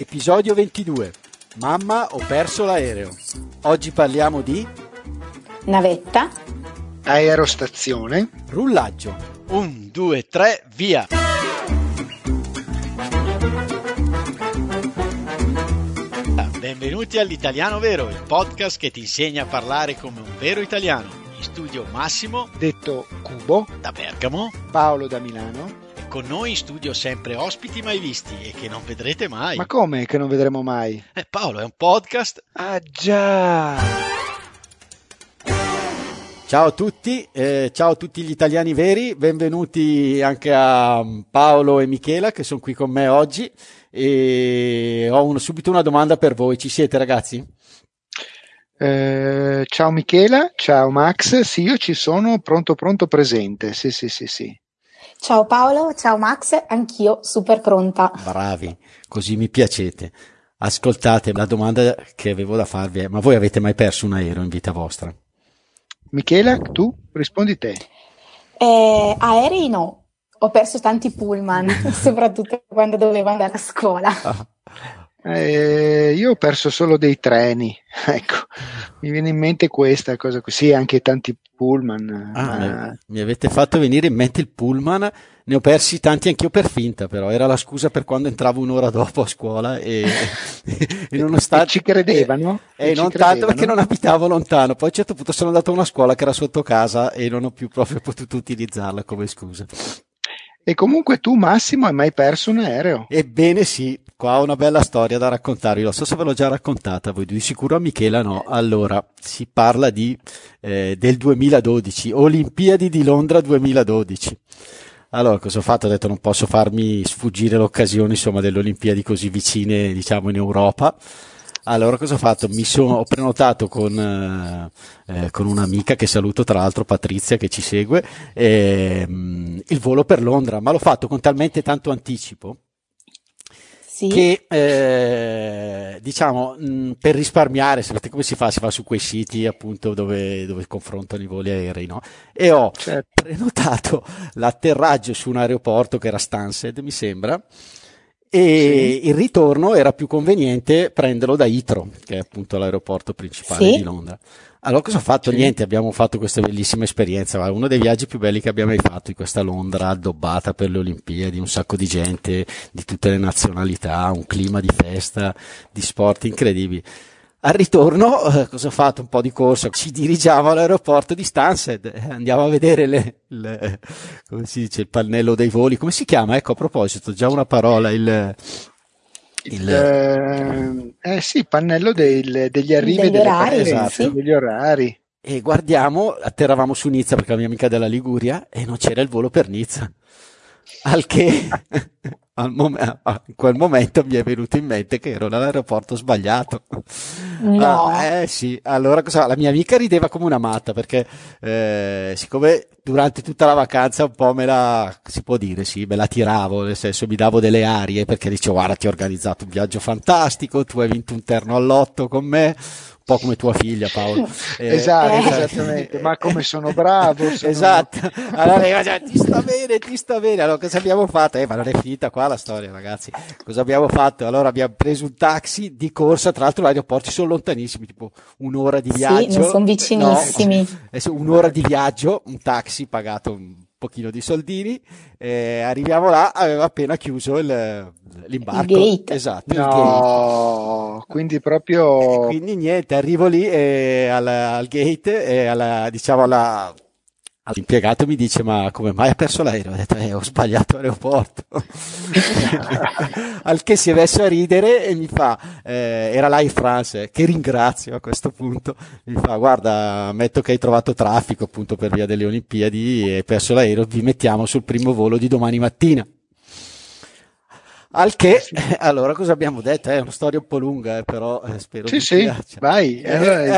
Episodio 22. Mamma, ho perso l'aereo. Oggi parliamo di Navetta. Aerostazione. rullaggio. Un, due, tre, via. Benvenuti all'Italiano Vero, il podcast che ti insegna a parlare come un vero italiano. In studio Massimo Detto Cubo. da Bergamo Paolo da Milano. Con noi in studio sempre ospiti mai visti e che non vedrete mai. Ma come che non vedremo mai? Eh, Paolo è un podcast Ah già! Ciao a tutti, eh, ciao a tutti gli italiani veri, benvenuti anche a mm, Paolo e Michela che sono qui con me oggi e ho un- subito una domanda per voi, ci siete ragazzi? Eh, ciao Michela, ciao Max. Sì, io ci sono pronto pronto presente. Sì, sì, sì, sì. Ciao Paolo, ciao Max, anch'io super pronta. Bravi, così mi piacete. Ascoltate, la domanda che avevo da farvi è, ma voi avete mai perso un aereo in vita vostra? Michela, tu rispondi te. Eh, aerei no, ho perso tanti pullman, soprattutto quando dovevo andare a scuola. Eh, io ho perso solo dei treni. Ecco, mi viene in mente questa cosa così, anche tanti pullman. Ah, ma- mi- avete fatto venire in mente il pullman, ne ho persi tanti anch'io per finta, però era la scusa per quando entravo un'ora dopo a scuola e, e nonostante... E ci credevano? E E non tanto perché non abitavo lontano, poi a un certo punto sono andato a una scuola che era sotto casa e non ho più proprio potuto utilizzarla come scusa. E comunque tu, Massimo, hai mai perso un aereo? Ebbene sì, qua ho una bella storia da raccontarvi, non so se ve l'ho già raccontata, voi di sicuro a Michela no. Allora, si parla di, eh, del 2012, Olimpiadi di Londra 2012. Allora, cosa ho fatto? Ho detto non posso farmi sfuggire l'occasione, insomma, delle Olimpiadi così vicine, diciamo, in Europa. Allora, cosa ho fatto? Mi sono, ho prenotato con, eh, eh, con un'amica che saluto, tra l'altro Patrizia, che ci segue, ehm, il volo per Londra, ma l'ho fatto con talmente tanto anticipo che eh, diciamo mh, per risparmiare, sapete come si fa? Si va su quei siti appunto dove, dove confrontano i voli aerei, no? E ho Certo. prenotato l'atterraggio su un aeroporto che era Stansted, mi sembra, e il ritorno era più conveniente prenderlo da Heathrow, che è appunto l'aeroporto principale Sì. di Londra. Allora cosa ho fatto? Sì. Niente, abbiamo fatto questa bellissima esperienza, uno dei viaggi più belli che abbiamo mai fatto in questa Londra addobbata per le Olimpiadi, un sacco di gente di tutte le nazionalità, un clima di festa, di sport incredibili. Al ritorno, eh, cosa ho fatto? Un po' di corsa, ci dirigiamo all'aeroporto di Stansted, eh, andiamo a vedere le, le- come si dice, il pannello dei voli, come si chiama? Ecco, a proposito, già una parola, il, il- Eh, eh sì, pannello del- degli arrivi e Degli delle orari, esatto. degli orari. e guardiamo, atterravamo su Nizza perché la mia amica è della Liguria e non c'era il volo per Nizza. Al che al mom- in quel momento mi è venuto in mente che ero all'aeroporto sbagliato. No. Ah, eh sì, allora cosa? La mia amica rideva come una matta perché eh, siccome durante tutta la vacanza un po' me la, si può dire, sì, me la tiravo, nel senso mi davo delle arie perché dicevo guarda ti ho organizzato un viaggio fantastico, tu hai vinto un terno all'otto con me, po' come tua figlia Paolo. Eh, esatto, eh. esattamente. Ma come sono bravo. sono- Esatto, allora ti sta bene, ti sta bene. Allora cosa abbiamo fatto? Eh, ma non è finita qua la storia, ragazzi. Cosa abbiamo fatto? Allora abbiamo preso un taxi di corsa, tra l'altro gli aeroporti sono lontanissimi, tipo un'ora di Sì, viaggio. non sono vicinissimi. No, adesso un'ora di viaggio, un taxi pagato un pochino di soldini, eh, arriviamo là, aveva appena chiuso il, l'imbarco. Il gate. Esatto, il gate. No, quindi proprio Quindi niente, arrivo lì e al, al gate e alla, diciamo alla, all'impiegato mi dice ma come mai ha perso l'aereo? Ho detto eh, ho sbagliato aeroporto. al che si è messo a ridere e mi fa, eh, era l'Air France, che ringrazio a questo punto, mi fa guarda ammetto che hai trovato traffico appunto per via delle Olimpiadi e hai perso l'aereo, vi mettiamo sul primo volo di domani mattina. Al che, allora cosa abbiamo detto? È una storia un po' lunga, eh, però eh, spero Sì, vi sì, piaccia. vai. Eh,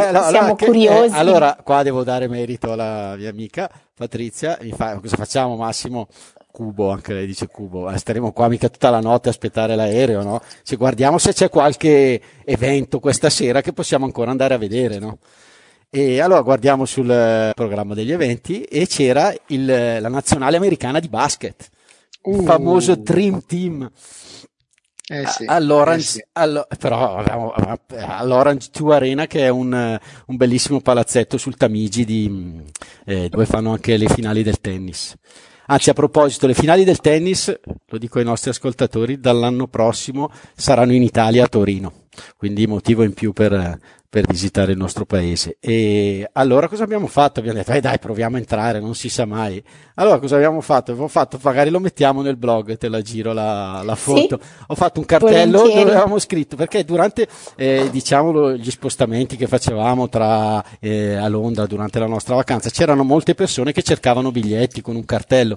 eh, no, Siamo che- curiosi. eh, allora, qua devo dare merito alla mia amica Patrizia. Mi fa, cosa facciamo, Massimo? Cubo, anche lei dice Cubo. Eh, staremo qua mica tutta la notte a aspettare l'aereo, no? Se guardiamo se c'è qualche evento questa sera che possiamo ancora andare a vedere, no? E allora guardiamo sul eh, programma degli eventi e c'era il- la nazionale americana di basket, Uh. famoso Dream Team. Eh sì, all'Orange, eh sì. allo- però all'Orange 2 Arena che è un, un bellissimo palazzetto sul Tamigi di, eh, dove fanno anche le finali del tennis. Anzi, a proposito, le finali del tennis, lo dico ai nostri ascoltatori, dall'anno prossimo saranno in Italia a Torino, quindi motivo in più per, per visitare il nostro paese. E allora cosa abbiamo fatto? Abbiamo detto, eh dai, proviamo a entrare, non si sa mai. Allora cosa abbiamo fatto? Abbiamo fatto, magari lo mettiamo nel blog, te la giro la, la foto. Sì, Ho fatto un cartello volentieri. dove avevamo scritto, perché durante, eh, diciamo, gli spostamenti che facevamo tra, eh, a Londra durante la nostra vacanza, c'erano molte persone che cercavano biglietti con un cartello.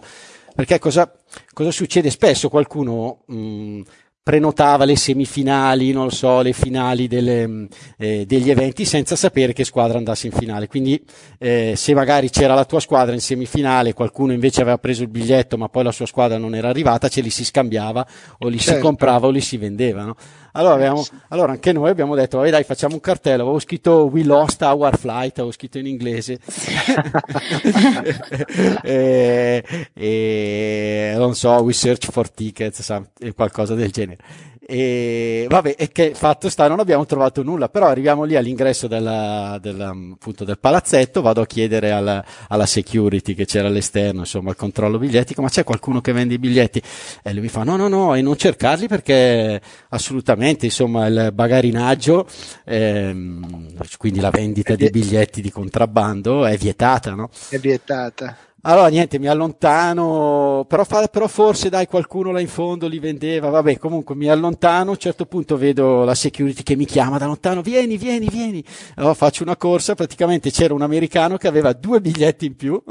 Perché cosa, cosa succede? Spesso qualcuno, mh, prenotava le semifinali, non lo so, le finali delle, mh, eh, degli eventi senza sapere che squadra andasse in finale. Quindi eh, se magari c'era la tua squadra in semifinale, qualcuno invece aveva preso il biglietto ma poi la sua squadra non era arrivata, ce li si scambiava o li si Certo. comprava o li si vendeva. Allora, abbiamo, allora anche noi abbiamo detto, vabbè dai facciamo un cartello, avevo scritto We lost our flight, avevo scritto in inglese. e, e, non so, we search for tickets, some- qualcosa del genere. E vabbè, e che fatto sta, non abbiamo trovato nulla, però arriviamo lì all'ingresso della, della, appunto, del palazzetto, vado a chiedere alla, alla security che c'era all'esterno, insomma, al controllo biglietti, ma c'è qualcuno che vende i biglietti? E lui mi fa, no, no, no, e non cercarli perché assolutamente, insomma, il bagarinaggio, ehm, quindi la vendita È di vie- biglietti di contrabbando è vietata, no? È vietata. Allora niente, mi allontano, però, fa- però forse dai qualcuno là in fondo li vendeva, vabbè comunque mi allontano, a un certo punto vedo la security che mi chiama da lontano, vieni, vieni, vieni, allora faccio una corsa, praticamente c'era un americano che aveva due biglietti in più,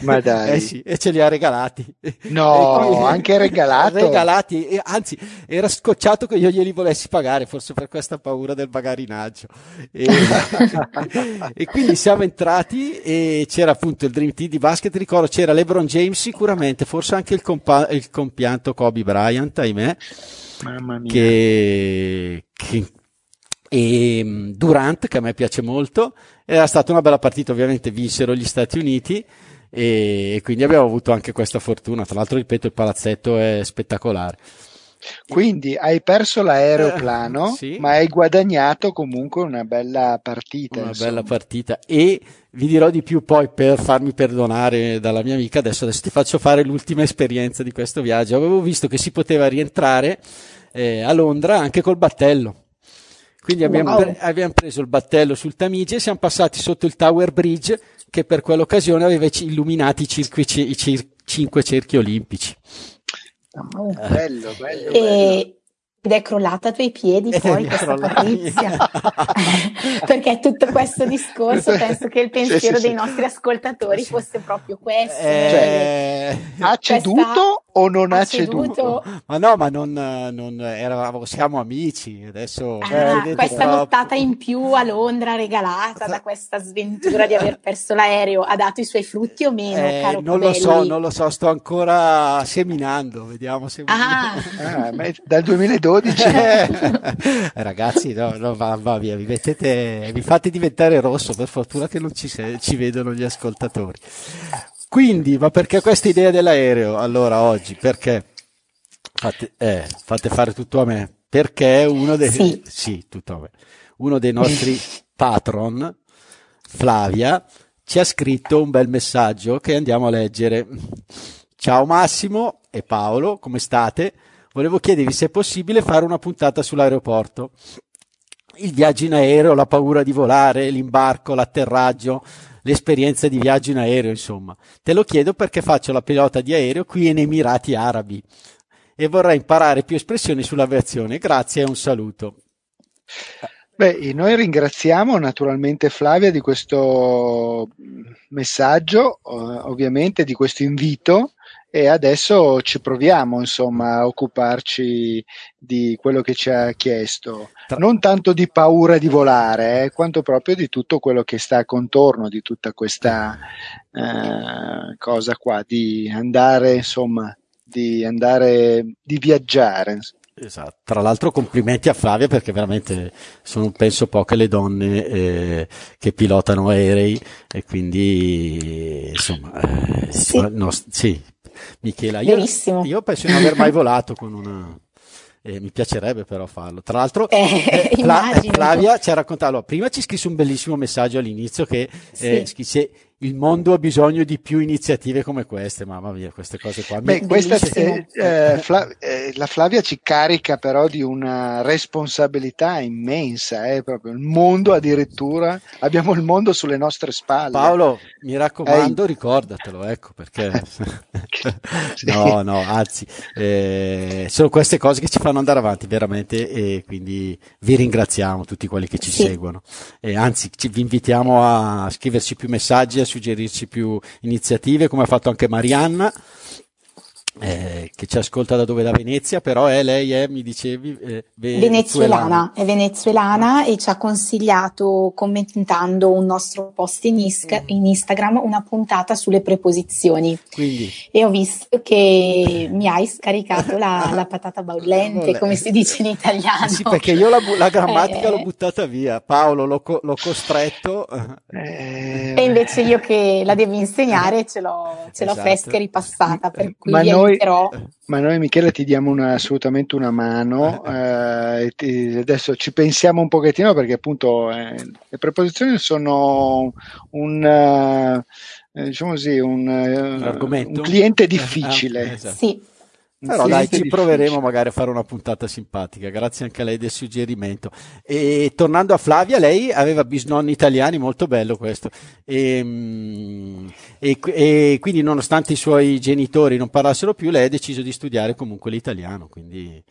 Ma dai. eh sì, e ce li ha regalati. No, quindi- anche regalati, e anzi era scocciato che io glieli volessi pagare, forse per questa paura del bagarinaggio. E, e quindi siamo entrati e c'era appunto il Dream Team di basket, ricordo c'era LeBron James sicuramente, forse anche il, compa- il compianto Kobe Bryant, ahimè, Mamma mia. che, che- e mh, Durant, che a me piace molto, era stata una bella partita, ovviamente vinsero gli Stati Uniti e quindi abbiamo avuto anche questa fortuna. Tra l'altro, ripeto, il palazzetto è spettacolare. Quindi hai perso l'aeroplano, Eh, sì. ma hai guadagnato comunque una bella partita. Una insomma. bella partita e vi dirò di più poi per farmi perdonare dalla mia amica. Adesso, adesso ti faccio fare l'ultima esperienza di questo viaggio. Avevo visto che si poteva rientrare eh, a Londra anche col battello. Quindi abbiamo, Wow. pre- abbiamo preso il battello sul Tamigi e siamo passati sotto il Tower Bridge che per quell'occasione aveva illuminati i, cirque- i cir- cinque cerchi olimpici. Bello, bello, bello. E- ed è crollata ai tuoi piedi Eh, poi questa Patrizia. Perché tutto questo discorso penso che il pensiero sì, sì. dei nostri ascoltatori fosse proprio questo. Eh, Ha ceduto Questa- o non ha, ceduto? ceduto. ma no, ma non, non eravamo, siamo amici. Adesso Ah, vedete questa troppo. nottata in più a Londra regalata da questa sventura di aver perso l'aereo ha dato i suoi frutti o meno, Eh, caro non lo so, non lo so, sto ancora seminando, vediamo se Ah, Ah, dal 2012 Eh, ragazzi, no, no, va, va via, vi mettete, vi fate diventare rosso, per fortuna che non ci, se- ci vedono gli ascoltatori. Quindi, ma perché questa idea dell'aereo? Allora, oggi, perché fate, eh, fate fare tutto a me? Perché uno dei, Sì. sì, tutto a me. Uno dei nostri patron, Flavia, ci ha scritto un bel messaggio che andiamo a leggere. Ciao Massimo e Paolo, come state? Volevo chiedervi se è possibile fare una puntata sull'aeroporto. Il viaggio in aereo, la paura di volare, l'imbarco, l'atterraggio, l'esperienza di viaggio in aereo, insomma. Te lo chiedo perché faccio la pilota di aereo qui in Emirati Arabi e vorrei imparare più espressioni sull'aviazione. Grazie e un saluto. Beh, noi ringraziamo naturalmente Flavia di questo messaggio, eh, ovviamente di questo invito e adesso ci proviamo insomma a occuparci di quello che ci ha chiesto. Tra- Non tanto di paura di volare, eh, quanto proprio di tutto quello che sta contorno di tutta questa eh, cosa qua, di andare insomma, di andare, di viaggiare. Esatto. Tra l'altro complimenti a Flavia perché veramente sono penso poche le donne eh, che pilotano aerei e quindi insomma eh, Sì. no, sì. Michela io, io penso di non aver mai volato con una Eh, mi piacerebbe però farlo. Tra l'altro, eh, Fla- Flavia ci ha raccontato, prima ci scrisse un bellissimo messaggio all'inizio che sì. scrisse il mondo ha bisogno di più iniziative come queste, mamma mia, queste cose qua. Beh, questa, eh, eh, Fla- eh, la Flavia ci carica però di una responsabilità immensa, eh, proprio il mondo addirittura, abbiamo il mondo sulle nostre spalle. Paolo, mi raccomando, Ehi. ricordatelo, ecco, perché... no, no, anzi, eh, sono queste cose che ci fanno andare avanti veramente e quindi vi ringraziamo tutti quelli che ci sì. seguono. E anzi, ci, vi invitiamo a scriverci più messaggi, suggerirci più iniziative, come ha fatto anche Marianna eh, che ci ascolta da dove? Da Venezia, però è, lei è, mi dicevi, eh, venezuelana. È venezuelana e ci ha consigliato, commentando un nostro post in, isca, mm. in Instagram, una puntata sulle preposizioni. Quindi. E ho visto che mi hai scaricato la, la patata bollente, come si dice in italiano. Sì, perché io la, la grammatica eh, l'ho buttata via. Paolo l'ho, l'ho costretto. Eh, e invece io che la devo insegnare ce l'ho, ce l'ho esatto. fresca e ripassata. Per cui Ma noi noi, però... Ma noi Michele ti diamo una, assolutamente una mano, eh, ti, adesso ci pensiamo un pochettino perché appunto eh, le preposizioni sono un... Uh, diciamo così, un, uh, un cliente difficile. Ah, esatto. Sì. Però sì, dai, ci proveremo magari a fare una puntata simpatica, grazie anche a lei del suggerimento. E tornando a Flavia, lei aveva bisnonni italiani, molto bello questo. E, mm, e, e, quindi nonostante i suoi genitori non parlassero più, lei ha deciso di studiare comunque l'italiano. Quindi...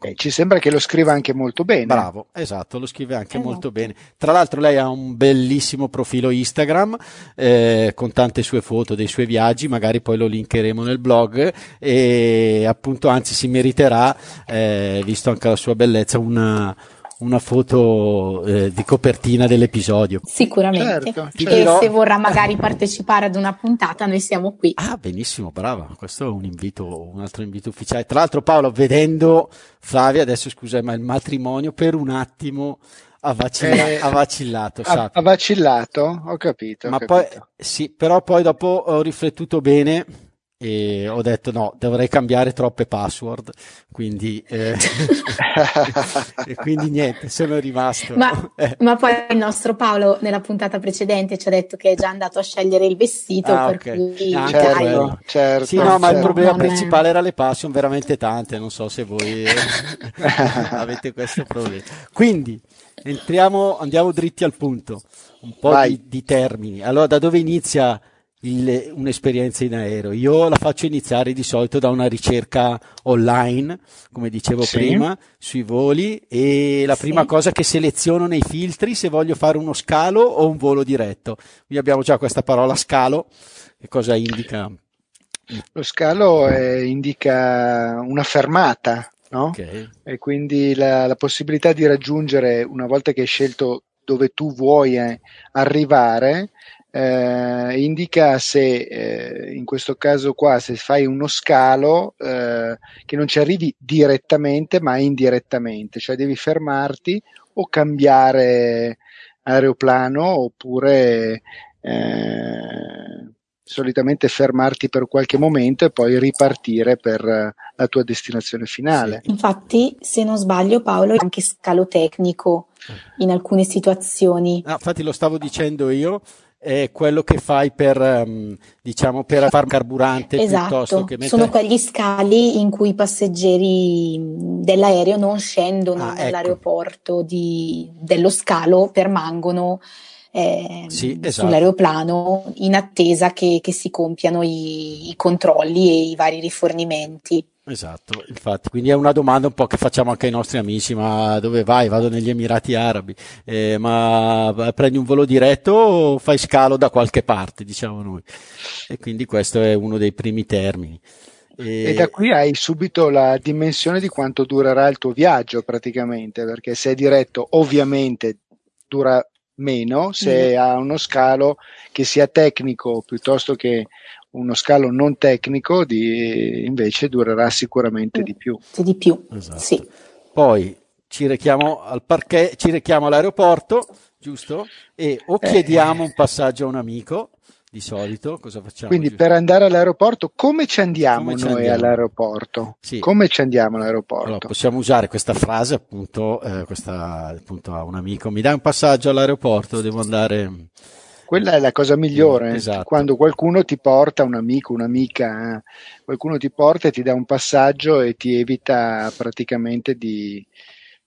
Eh, ci sembra che lo scriva anche molto bene. Bravo, esatto, lo scrive anche esatto. molto bene. Tra l'altro lei ha un bellissimo profilo Instagram eh, con tante sue foto dei suoi viaggi, magari poi lo linkeremo nel blog. E appunto, anzi si meriterà, eh, visto anche la sua bellezza, una, una foto eh, di copertina dell'episodio. Sicuramente. Certo, certo. E se vorrà magari partecipare ad una puntata, noi siamo qui. Ah, benissimo, brava. Questo è un invito, un altro invito ufficiale. Tra l'altro, Paolo, vedendo Flavia, adesso scusa, ma il matrimonio per un attimo ha, vacilla- eh, ha vacillato. Ha, ha, vacillato, ho capito. Ho ma capito. poi, sì, però poi dopo ho riflettuto bene e ho detto no, dovrei cambiare troppe password, quindi, eh, e quindi niente, sono rimasto. Ma, eh. ma, poi il nostro Paolo nella puntata precedente ci ha detto che è già andato a scegliere il vestito, ah, per okay. cui ah, certo, certo, sì, no, ma il problema no, principale era le passion, veramente tante, non so se voi avete questo problema. Quindi entriamo, andiamo dritti al punto, un po' di, di termini. Allora, da dove inizia il, un'esperienza in aereo. Io la faccio iniziare di solito da una ricerca online, come dicevo sì. prima, sui voli e la prima sì. cosa che seleziono nei filtri se voglio fare uno scalo o un volo diretto. Qui abbiamo già questa parola scalo, che cosa indica? Lo scalo eh, indica una fermata, no? Okay. E quindi la, la, possibilità di raggiungere, una volta che hai scelto dove tu vuoi eh, arrivare, eh, indica se eh, in questo caso qua se fai uno scalo eh, che non ci arrivi direttamente ma indirettamente, cioè devi fermarti o cambiare aeroplano oppure eh, solitamente fermarti per qualche momento e poi ripartire per la tua destinazione finale. Sì. Infatti, se non sbaglio, Paolo, è anche scalo tecnico in alcune situazioni. Ah, infatti lo stavo dicendo io, è quello che fai per, um, diciamo, per far carburante esatto. piuttosto che mettere... sono quegli scali in cui i passeggeri dell'aereo non scendono ah, nell'aeroporto ecco. di, dello scalo, permangono eh, sì, esatto. sull'aeroplano in attesa che, che si compiano i, i controlli e i vari rifornimenti. Esatto, infatti, quindi è una domanda un po' che facciamo anche ai nostri amici, ma dove vai? Vado negli Emirati Arabi, eh, ma prendi un volo diretto o fai scalo da qualche parte, diciamo noi. E quindi questo è uno dei primi termini. E... e da qui hai subito la dimensione di quanto durerà il tuo viaggio praticamente, perché se è diretto ovviamente dura meno, se mm. ha uno scalo che sia tecnico piuttosto che uno scalo non tecnico di, invece durerà sicuramente di più. Di più, esatto. sì. Poi ci rechiamo al parquet, ci rechiamo all'aeroporto, giusto? E o eh. chiediamo eh. un passaggio a un amico, di solito cosa facciamo? Quindi per andare all'aeroporto, come ci andiamo come ci noi andiamo? all'aeroporto? Sì. Come ci andiamo all'aeroporto? Allora, possiamo usare questa frase appunto, eh, questa, appunto a un amico, mi dai un passaggio all'aeroporto, devo andare... Quella è la cosa migliore, mm, esatto. quando qualcuno ti porta, un amico, un'amica, eh, qualcuno ti porta e ti dà un passaggio e ti evita praticamente di,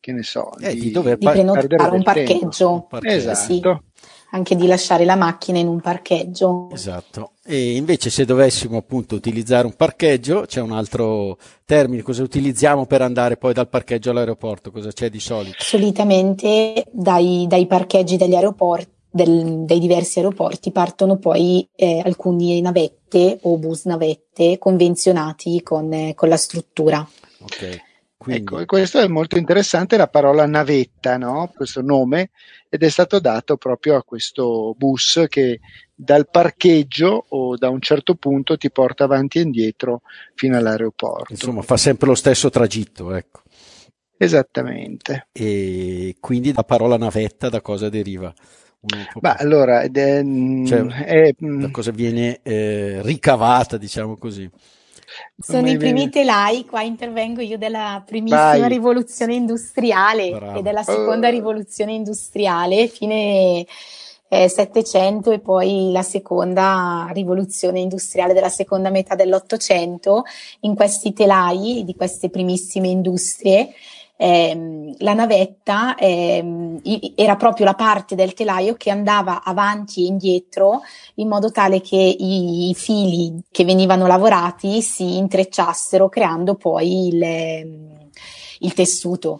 che ne so, eh, di, di, dover di prenotare un parcheggio. un parcheggio. Esatto. Sì anche di lasciare la macchina in un parcheggio. Esatto. E invece se dovessimo appunto utilizzare un parcheggio, c'è un altro termine, cosa utilizziamo per andare poi dal parcheggio all'aeroporto? Cosa c'è di solito? Solitamente dai, dai parcheggi degli aeroporti del, dei diversi aeroporti partono poi eh, alcune navette o bus navette convenzionati con, eh, con la struttura. Ok. Quindi... Ecco, e questo è molto interessante, la parola navetta, no? questo nome, ed è stato dato proprio a questo bus che dal parcheggio o da un certo punto ti porta avanti e indietro fino all'aeroporto. Insomma, fa sempre lo stesso tragitto, ecco. Esattamente. E quindi la parola navetta da cosa deriva? Ma allora, è, cioè, è, da cosa viene eh, ricavata, diciamo così? Sono i primi telai, qua intervengo io della primissima Vai. rivoluzione industriale Bravo. e della seconda oh. rivoluzione industriale, fine eh, 700 e poi la seconda rivoluzione industriale della seconda metà dell'Ottocento. In questi telai di queste primissime industrie ehm, la navetta ehm, era proprio la parte del telaio che andava avanti e indietro in modo tale che i, i fili che venivano lavorati si intrecciassero creando poi il, il tessuto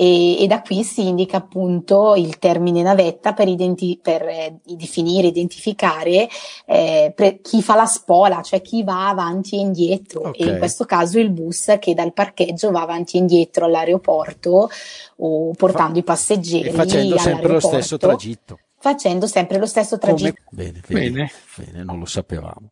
e, e, da qui si indica appunto il termine navetta per, identi- per eh, definire, identificare eh, pre- chi fa la spola, cioè chi va avanti e indietro okay. e in questo caso il bus che dal parcheggio va avanti e indietro all'aeroporto o portando fa- i passeggeri e facendo sempre lo stesso tragitto facendo sempre lo stesso tragitto. Bene, bene, bene, bene, non lo sapevamo.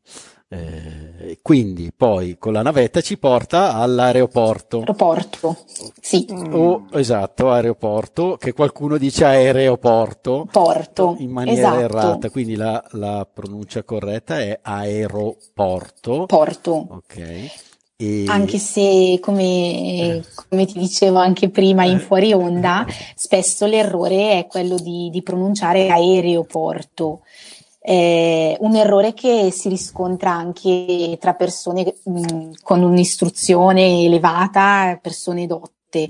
Eh, quindi poi con la navetta ci porta all'aeroporto. Aeroporto, sì. O, esatto, aeroporto, che qualcuno dice aeroporto. Porto. In maniera esatto. errata, quindi la, la pronuncia corretta è aeroporto. Porto. Ok. E... Anche se, come, come, ti dicevo anche prima in fuori onda, spesso l'errore è quello di, di pronunciare aeroporto. Eh, un errore che si riscontra anche tra persone mh, con un'istruzione elevata, persone dotte.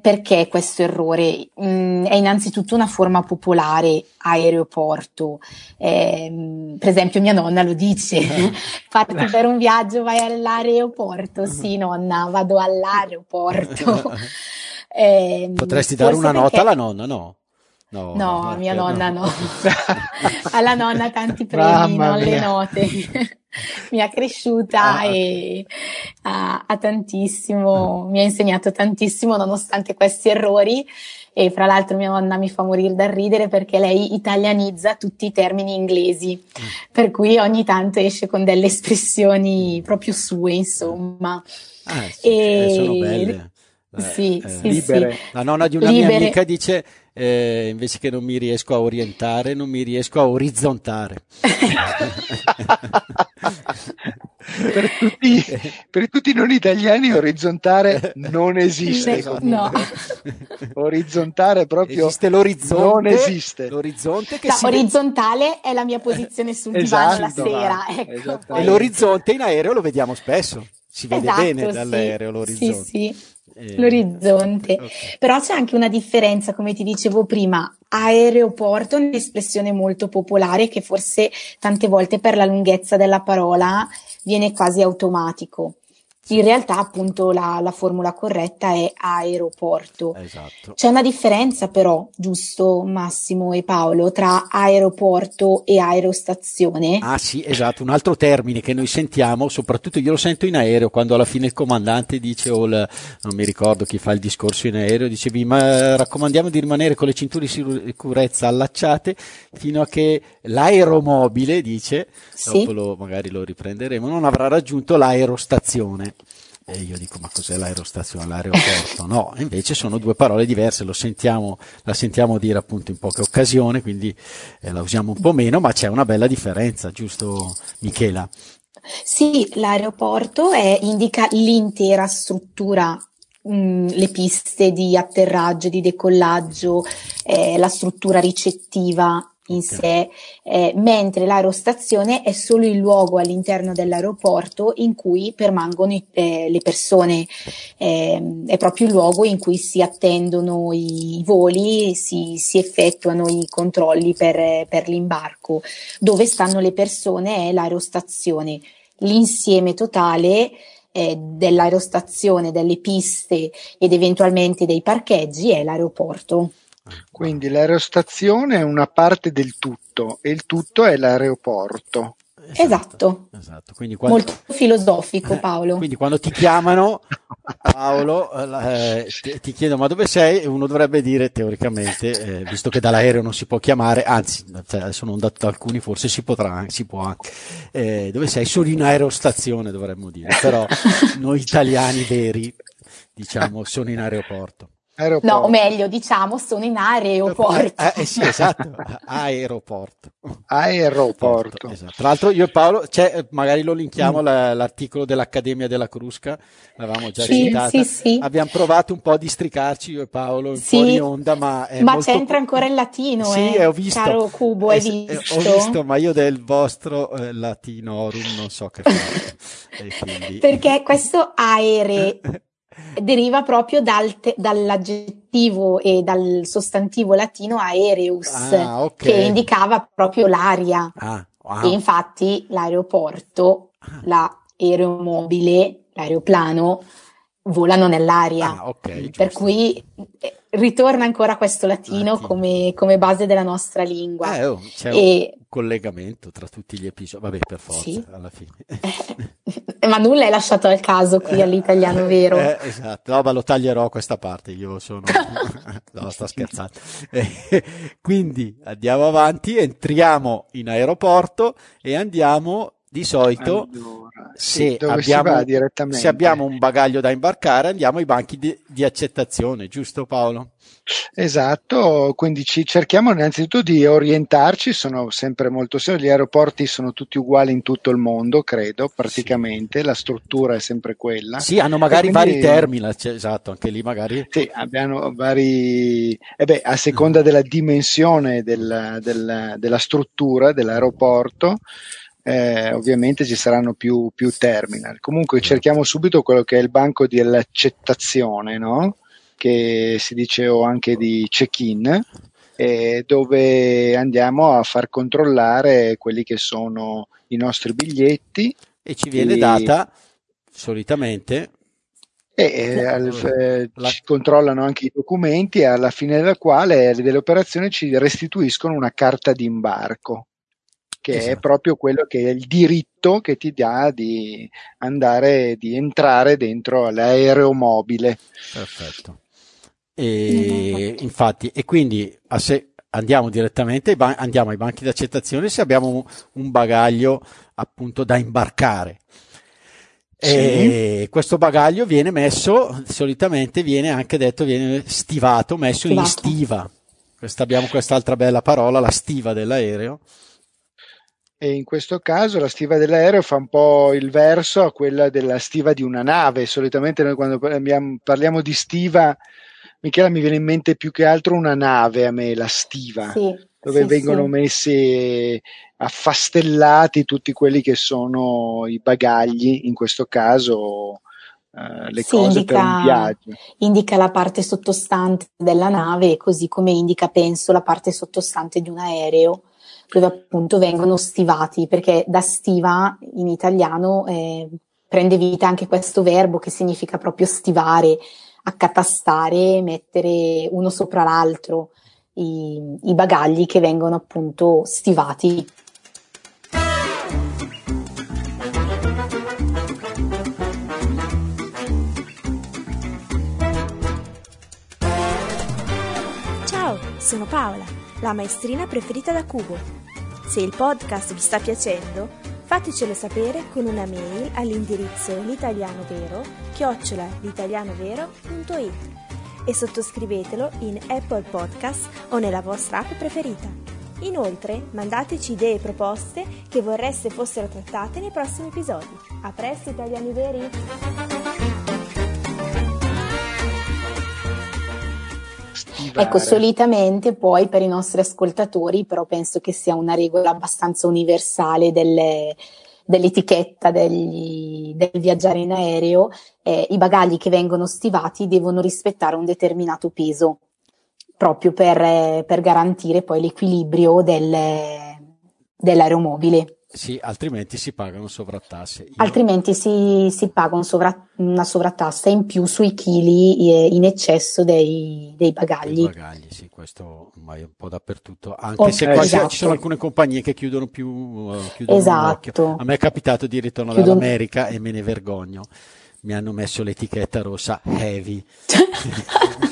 Perché questo errore? Mm, è innanzitutto una forma popolare aeroporto. Eh, per esempio mia nonna lo dice, parti per un viaggio, vai all'aeroporto. Sì nonna, vado all'aeroporto. Eh, Potresti dare una perché... nota alla nonna, no? No, no mia nonna no. no. Alla nonna tanti premi, non le note. mi ha cresciuta ah, e ha, ha, tantissimo, mi ha insegnato tantissimo nonostante questi errori e fra l'altro mia nonna mi fa morire dal ridere perché lei italianizza tutti i termini inglesi, mm. per cui ogni tanto esce con delle espressioni proprio sue, insomma. Ah, sì, e... sono belle. Eh, sì, eh, sì, libere. Sì. La nonna di una libere. mia amica dice eh, invece che non mi riesco a orientare, non mi riesco a orizzontare. per, tutti, per, tutti, i non italiani orizzontare non esiste. No. Orizzontare proprio esiste l'orizzonte, non esiste. L'orizzonte che la si orizzontale è la mia posizione sul esatto, divano la sera. Ecco, e l'orizzonte in aereo lo vediamo spesso. Si vede esatto, bene dall'aereo sì, l'orizzonte. Sì, sì. Eh, l'orizzonte. Okay. Però c'è anche una differenza, come ti dicevo prima, aeroporto è un'espressione molto popolare che forse tante volte per la lunghezza della parola viene quasi automatico. In realtà, appunto, la, la, formula corretta è aeroporto. Esatto. C'è una differenza, però, giusto, Massimo e Paolo, tra aeroporto e aerostazione? Ah, sì, esatto. Un altro termine che noi sentiamo, soprattutto io lo sento in aereo, quando alla fine il comandante dice, o il, non mi ricordo chi fa il discorso in aereo, dicevi, ma raccomandiamo di rimanere con le cinture di sicurezza allacciate fino a che l'aeromobile, dice, sì. dopo lo, magari lo riprenderemo, non avrà raggiunto l'aerostazione. E io dico ma cos'è l'aerostazione, l'aeroporto? No, invece sono due parole diverse, sentiamo, la sentiamo dire appunto in poche occasioni, quindi eh, la usiamo un po' meno, ma c'è una bella differenza, giusto Michela? Sì, l'aeroporto è, indica l'intera struttura mm, le piste di atterraggio, di decollaggio, eh, la struttura ricettiva in sé, eh, mentre l'aerostazione è solo il luogo all'interno dell'aeroporto in cui permangono eh, le persone, eh, è proprio il luogo in cui si attendono i voli, si, si effettuano i controlli per, per l'imbarco. Dove stanno le persone è l'aerostazione. L'insieme totale eh, dell'aerostazione, delle piste ed eventualmente dei parcheggi è l'aeroporto. Quindi l'aerostazione è una parte del tutto e il tutto è l'aeroporto. Esatto, esatto. Quando, molto filosofico Paolo. Quindi quando ti chiamano Paolo eh, ti, ti chiedono ma dove sei e uno dovrebbe dire teoricamente, eh, visto che dall'aereo non si può chiamare, anzi cioè, adesso non da, da alcuni forse si potrà, si può anche, eh, dove sei? Sono in aerostazione dovremmo dire, però noi italiani veri diciamo sono in aeroporto. Aeroporto. No, o meglio, diciamo, sono in aeroporto. Eh, eh sì, esatto, aeroporto. Aeroporto. Esatto. Tra l'altro io e Paolo, cioè, magari lo linkiamo mm. l'articolo dell'Accademia della Crusca, l'avevamo già sì, citata. Sì, sì. Abbiamo provato un po' a districarci io e Paolo in sì. fuori onda, ma Ma molto... c'entra ancora il latino, sì, eh, ho visto. caro Cubo, hai eh, visto? Ho visto, ma io del vostro eh, latinorum non so che fare. quindi... Perché questo aere deriva proprio dal te- dall'aggettivo e dal sostantivo latino aereus, ah, okay. che indicava proprio l'aria. Ah, wow. E infatti l'aeroporto, ah. l'aeromobile, l'aeroplano, volano nell'aria. Ah, okay, per cui eh, ritorna ancora questo latino, latino. Come, come, base della nostra lingua. Eh, oh, e... collegamento tra tutti gli episodi, vabbè per forza sì. alla fine. ma nulla è lasciato al caso qui eh, all'italiano vero. Eh, esatto, no, ma lo taglierò questa parte, io sono... no, sto scherzando. Eh, quindi andiamo avanti, entriamo in aeroporto e andiamo di solito allora, se, sì, abbiamo, se, abbiamo, un bagaglio da imbarcare andiamo ai banchi di, di accettazione, giusto Paolo? Esatto, quindi ci cerchiamo innanzitutto di orientarci, sono sempre molto semplici, gli aeroporti sono tutti uguali in tutto il mondo, credo, praticamente, sì. la struttura è sempre quella. Sì, hanno magari quindi, vari terminal, cioè, esatto, anche lì magari. Sì, abbiamo vari, eh beh, a seconda della dimensione del, del, della struttura dell'aeroporto, eh, ovviamente ci saranno più, più, terminal. Comunque cerchiamo subito quello che è il banco dell'accettazione, no? che si dice o anche di check-in, eh, dove andiamo a far controllare quelli che sono i nostri biglietti. E ci viene e... data solitamente e eh, al, eh, ci controllano anche i documenti alla fine della quale delle operazioni ci restituiscono una carta di imbarco che esatto. è proprio quello che è il diritto che ti dà di andare, di entrare dentro l'aeromobile. Perfetto. E, infatti, e quindi se, andiamo direttamente ban- andiamo ai banchi di accettazione se abbiamo un, un bagaglio appunto da imbarcare. E questo bagaglio viene messo, solitamente viene anche detto, viene stivato, messo stivato. in stiva. Questa, abbiamo quest'altra bella parola, la stiva dell'aereo e in questo caso la stiva dell'aereo fa un po' il verso a quella della stiva di una nave. Solitamente noi quando parliamo di stiva, Michela mi viene in mente più che altro una nave a me, la stiva, sì, dove sì, vengono sì. messi affastellati tutti quelli che sono i bagagli, in questo caso Uh, le sì, cose indica, per un viaggio. Indica la parte sottostante della nave, così come indica, penso, la parte sottostante di un aereo dove appunto vengono stivati, perché da stiva in italiano eh, prende vita anche questo verbo che significa proprio stivare, accatastare, mettere uno sopra l'altro i, i bagagli che vengono appunto stivati. Sono Paola la maestrina preferita da Cubo. Se il podcast vi sta piacendo, Fatecelo sapere con una mail all'indirizzo l'italianovero chiocciola l'italianovero.it e sottoscrivetelo in Apple Podcast o nella vostra app preferita. Inoltre, mandateci idee e proposte che vorreste fossero trattate nei prossimi episodi. A presto, italiani veri! Ecco, solitamente poi per i nostri ascoltatori, però penso che sia una regola abbastanza universale delle, dell'etichetta degli, del viaggiare in aereo, eh, i bagagli che vengono stivati devono rispettare un determinato peso, proprio per, eh, per garantire poi l'equilibrio del, dell'aeromobile. Sì, altrimenti si pagano sovrattasse. Io... Altrimenti si, si paga un sovra, una sovrattassa in più sui chili eh, in eccesso dei, dei bagagli. Dei bagagli, sì, questo ormai è un po' dappertutto. Anche oh, se qua esatto. ci sono alcune compagnie che chiudono più. Uh, chiudono esatto. A me è capitato di ritorno Chiudo... dall'America e me ne vergogno. Mi hanno messo l'etichetta rossa heavy.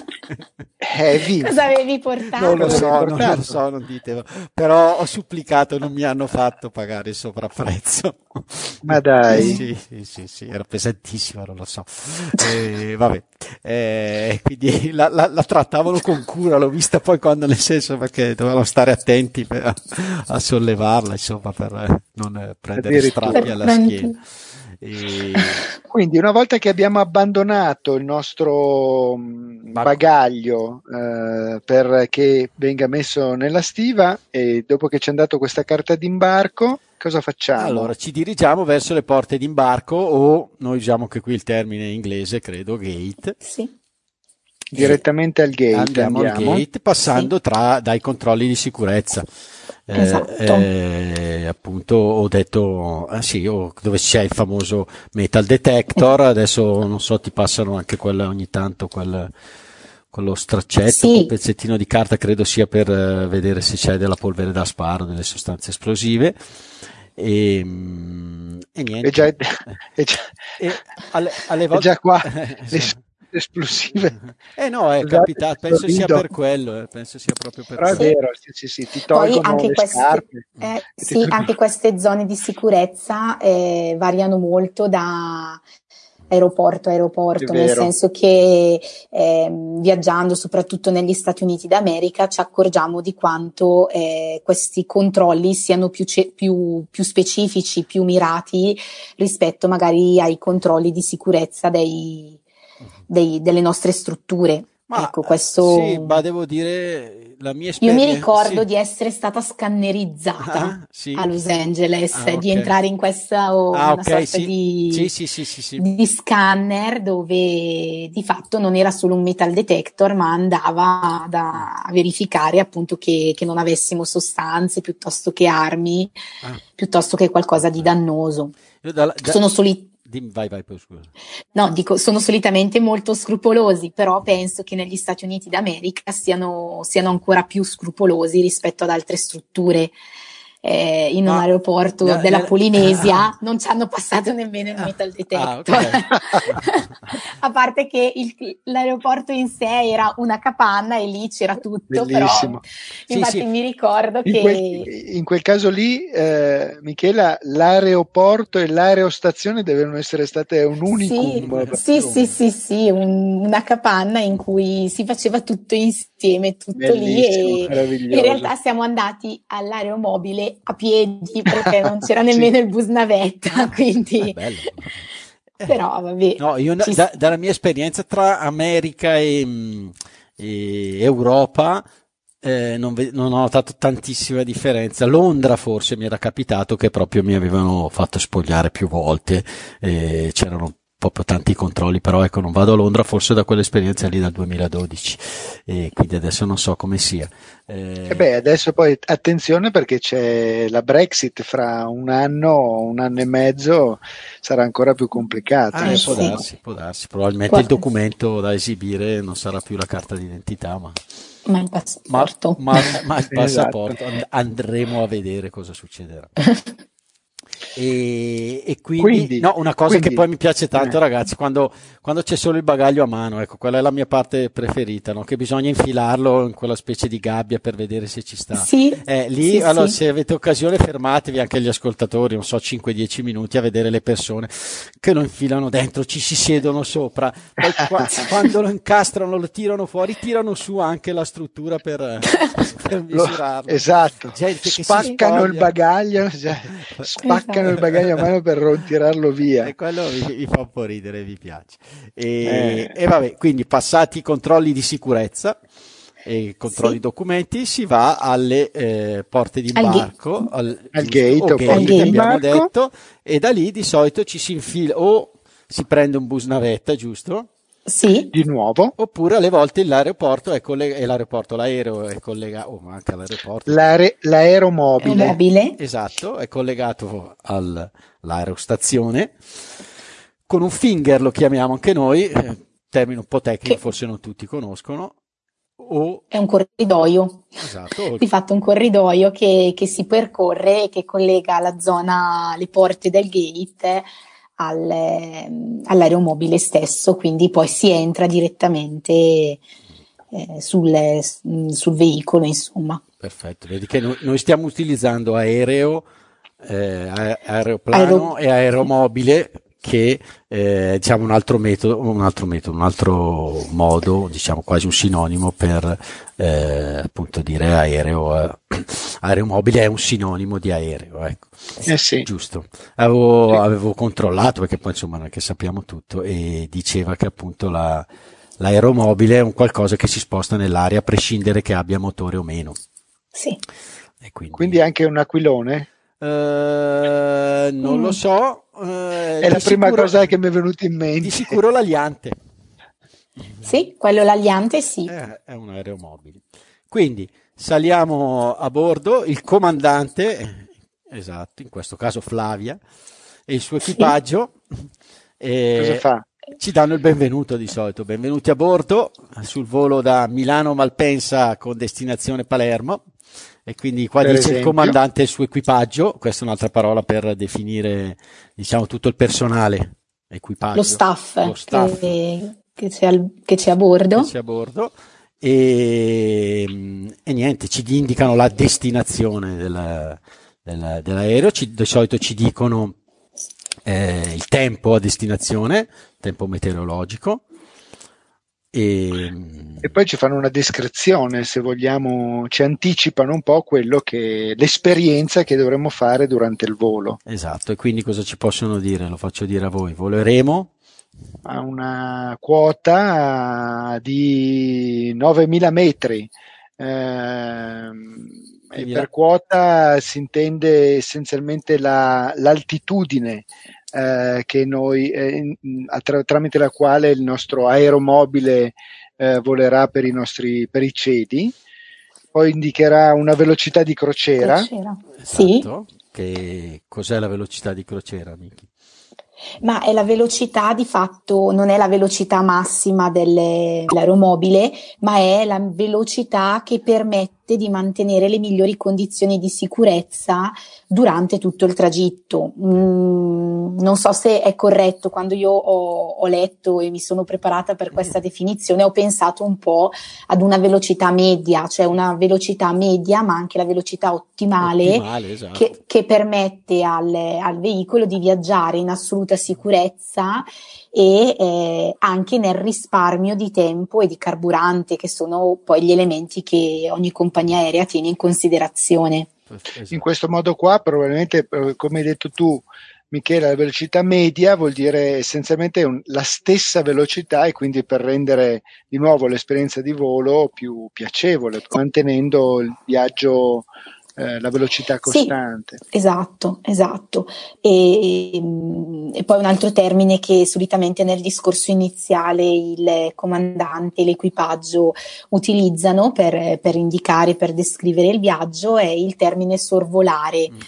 heavy. Cosa avevi portato? Non lo so, non lo so, non ditelo. Però ho supplicato, non mi hanno fatto pagare il sovrapprezzo. Ma dai. Sì, sì, sì, sì era pesantissimo, non lo so. Eh, vabbè, eh, quindi la, la, la, trattavano con cura, l'ho vista poi quando, nel senso, perché dovevano stare attenti per, a sollevarla, insomma, per non prendere strappi alla schiena. E... Quindi una volta che abbiamo abbandonato il nostro mm, bagaglio eh, perché venga messo nella stiva e dopo che ci è dato questa carta d'imbarco, cosa facciamo? Allora ci dirigiamo verso le porte d'imbarco o noi usiamo che qui il termine inglese, credo, gate. Sì. Direttamente al gate. Andiamo, andiamo. al gate passando sì. tra, dai controlli di sicurezza. Eh, esatto. Eh, appunto ho detto ah sì, oh, dove c'è il famoso metal detector adesso non so ti passano anche quella ogni tanto quel, quello straccetto sì. quel pezzettino di carta credo sia per uh, vedere se c'è della polvere da sparo delle sostanze esplosive. E, mm, e niente. è già, è già, e alle, alle volte, è già qua esplosive. Eh no, è capitato, penso sia per quello, eh, penso sia proprio per Però quello. è vero, sì, sì, sì, ti tolgono Poi anche queste, scarpe. Eh, sì, anche queste zone di sicurezza eh, variano molto da aeroporto a aeroporto, nel senso che eh, viaggiando soprattutto negli Stati Uniti d'America ci accorgiamo di quanto eh, questi controlli siano più, ce- più, più, specifici, più mirati rispetto magari ai controlli di sicurezza dei, dei, delle nostre strutture. Ma, ecco, questo... Sì, ma devo dire, la mia esperienza... Io mi ricordo sì. di essere stata scannerizzata ah, sì. a Los Angeles, ah, okay. di entrare in questa oh, ah, okay, sorta sì. Di, di, scanner dove di fatto non era solo un metal detector, ma andava da, a verificare appunto che, che, non avessimo sostanze piuttosto che armi, ah. piuttosto che qualcosa di dannoso. Da, da... Sono soli vai, vai, poi scusa. No, dico, sono solitamente molto scrupolosi, però penso che negli Stati Uniti d'America siano, siano ancora più scrupolosi rispetto ad altre strutture eh, in un ah, aeroporto no, della Polinesia ah, non ci hanno passato nemmeno il ah, metal detector. Okay. a parte che il, l'aeroporto in sé era una capanna e lì c'era tutto, Bellissimo. però infatti sì. mi ricordo in che... Quel, in quel caso lì, eh, Michela, l'aeroporto e l'aerostazione devono essere state un unicum. Sì, sì, sì, sì, sì un, una capanna in cui si faceva tutto insieme, tutto Bellissimo, lì e in realtà siamo andati all'aeromobile a piedi perché non c'era nemmeno il bus navetta, quindi... Ah, Però vabbè. No, io da, dalla mia esperienza tra America e, e Europa eh, non, ve- non, ho notato tantissima differenza. Londra forse mi era capitato che proprio mi avevano fatto spogliare più volte, eh, c'erano proprio tanti controlli, però ecco non vado a Londra forse da quell'esperienza lì dal 2012 e quindi adesso non so come sia. Eh... beh, adesso poi attenzione perché c'è la Brexit fra un anno, un anno e mezzo sarà ancora più complicata. Ah, eh, può sì. darsi, può darsi, probabilmente Qua... il documento da esibire non sarà più la carta d'identità ma... Ma il passaporto. Ma, ma, ma il passaporto, esatto. andremo a vedere cosa succederà. E, e quindi, quindi, no, una cosa quindi, che poi mi piace tanto, eh. ragazzi, quando, quando, c'è solo il bagaglio a mano, ecco, quella è la mia parte preferita, no? che bisogna infilarlo in quella specie di gabbia per vedere se ci sta. Sì, eh, lì, sì, allora, sì. se avete occasione, fermatevi anche gli ascoltatori, non so, 5-10 minuti a vedere le persone che lo infilano dentro, ci si siedono sopra, poi qua, quando lo incastrano, lo tirano fuori, tirano su anche la struttura per, per misurarlo. Esatto, spaccano il bagaglio, cioè, spaccano esatto. il bagaglio a mano per tirarlo via. E quello mi, mi, fa un po' ridere, mi piace. E, eh. e vabbè, quindi passati i controlli di sicurezza e controlli sì. documenti si va alle eh, porte di imbarco al, al, al gate, gate, al gate abbiamo detto e da lì di solito ci si infila o si prende un bus navetta giusto? Sì. Di nuovo. Oppure alle volte l'aeroporto è collegato, l'aeroporto, l'aereo è collegato, oh, anche l'aeroporto. L'aere, l'aeromobile. Mobile. Esatto, è collegato all'aerostazione con un finger, lo chiamiamo anche noi, eh, termine un po' tecnico, che... forse non tutti conoscono. O... È un corridoio. Esatto. Di fatto un corridoio che, che si percorre e che collega la zona, le porte del gate al, all'aeromobile stesso, quindi poi si entra direttamente eh, sul, sul, veicolo, insomma. Perfetto, vedi che noi, noi stiamo utilizzando aereo, eh, aeroplano Aero... e aeromobile che eh, diciamo un altro metodo, un altro metodo, un altro modo, diciamo quasi un sinonimo per eh, appunto dire aereo, eh, aeromobile è un sinonimo di aereo, ecco. Eh sì. Giusto. Avevo, sì. avevo controllato perché poi insomma non è che sappiamo tutto e diceva che appunto la, l'aeromobile è un qualcosa che si sposta nell'aria a prescindere che abbia motore o meno. Sì. Quindi, quindi anche un aquilone? Uh, non mm. lo so. Uh, è la prima sicuro, cosa che mi è venuta in mente. Di sicuro l'aliante. Sì, quello l'aliante sì. È, è un aeromobile. Quindi saliamo a bordo, il comandante, esatto, in questo caso Flavia, e il suo equipaggio. Sì. E Cosa fa? Ci danno il benvenuto di solito. Benvenuti a bordo sul volo da Milano Malpensa con destinazione Palermo. E quindi qua per dice esempio. il comandante e il suo equipaggio, questa è un'altra parola per definire diciamo tutto il personale, equipaggio. Lo staff, lo staff. Che, che, c'è al, che, c'è a bordo. Che c'è a bordo. E, e niente, ci indicano la destinazione della, della, dell'aereo, ci, di solito ci dicono eh, il tempo a destinazione, tempo meteorologico, e... e, poi ci fanno una descrizione, se vogliamo, ci anticipano un po' quello che l'esperienza che dovremmo fare durante il volo. Esatto, e quindi cosa ci possono dire? Lo faccio dire a voi. Voleremo a una quota di 9000 metri. Eh, e per quota si intende essenzialmente la, l'altitudine eh, che noi, eh, attra- tramite la quale il nostro aeromobile eh, volerà per i nostri per i cedi. Poi indicherà una velocità di crociera. crociera. Esatto. Sì. Che cos'è la velocità di crociera, Miki? Ma è la velocità di fatto, non è la velocità massima delle, dell'aeromobile, ma è la velocità che permette di mantenere le migliori condizioni di sicurezza durante tutto il tragitto. Mm, non so se è corretto, quando io ho, ho, letto e mi sono preparata per questa definizione ho pensato un po' ad una velocità media, cioè una velocità media ma anche la velocità ottimale, ottimale esatto. che, che, permette al, al veicolo di viaggiare in assoluta sicurezza e eh, anche nel risparmio di tempo e di carburante, che sono poi gli elementi che ogni compagnia aerea tiene in considerazione. Esatto. In questo modo qua, probabilmente, eh, come hai detto tu, Michele, la velocità media vuol dire essenzialmente un, la stessa velocità e quindi per rendere di nuovo l'esperienza di volo più piacevole, mantenendo il viaggio eh, la velocità costante. Sì, esatto, esatto. E, e, poi un altro termine che solitamente nel discorso iniziale il comandante e l'equipaggio utilizzano per, per indicare, per descrivere il viaggio è il termine sorvolare. Mm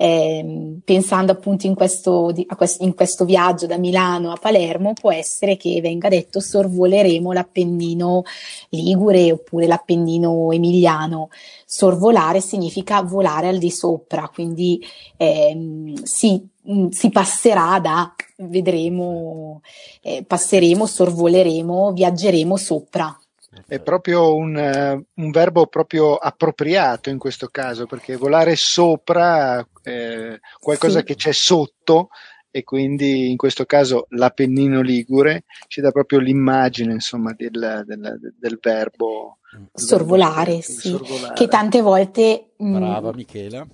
eh, pensando appunto in questo, in questo viaggio da Milano a Palermo, può essere che venga detto sorvoleremo l'Appennino Ligure oppure l'Appennino Emiliano. Sorvolare significa volare al di sopra, quindi ehm, si mh, si passerà da vedremo, eh, passeremo, sorvoleremo, viaggeremo sopra. È proprio un, uh, un, verbo proprio appropriato in questo caso, perché volare sopra eh, qualcosa sì. che c'è sotto e quindi in questo caso l'Appennino Ligure ci dà proprio l'immagine insomma del, del, del verbo sorvolare, verbo, sì. sorvolare. che tante volte brava Michela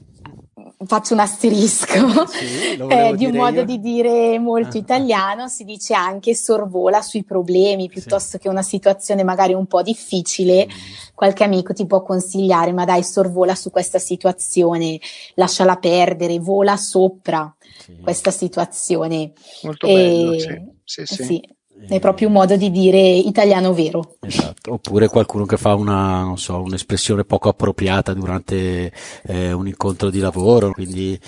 faccio un asterisco sì, eh, di un modo io. di dire molto ah. italiano, si dice anche sorvola sui problemi piuttosto sì. che una situazione magari un po' difficile. Mm. Qualche amico ti può consigliare, ma dai, sorvola su questa situazione, lasciala perdere, vola sopra sì. questa situazione. Molto e, bello, sì. Sì, sì. È proprio un modo di dire italiano vero. Esatto. Oppure qualcuno che fa una, non so, un'espressione poco appropriata durante eh, un incontro di lavoro, quindi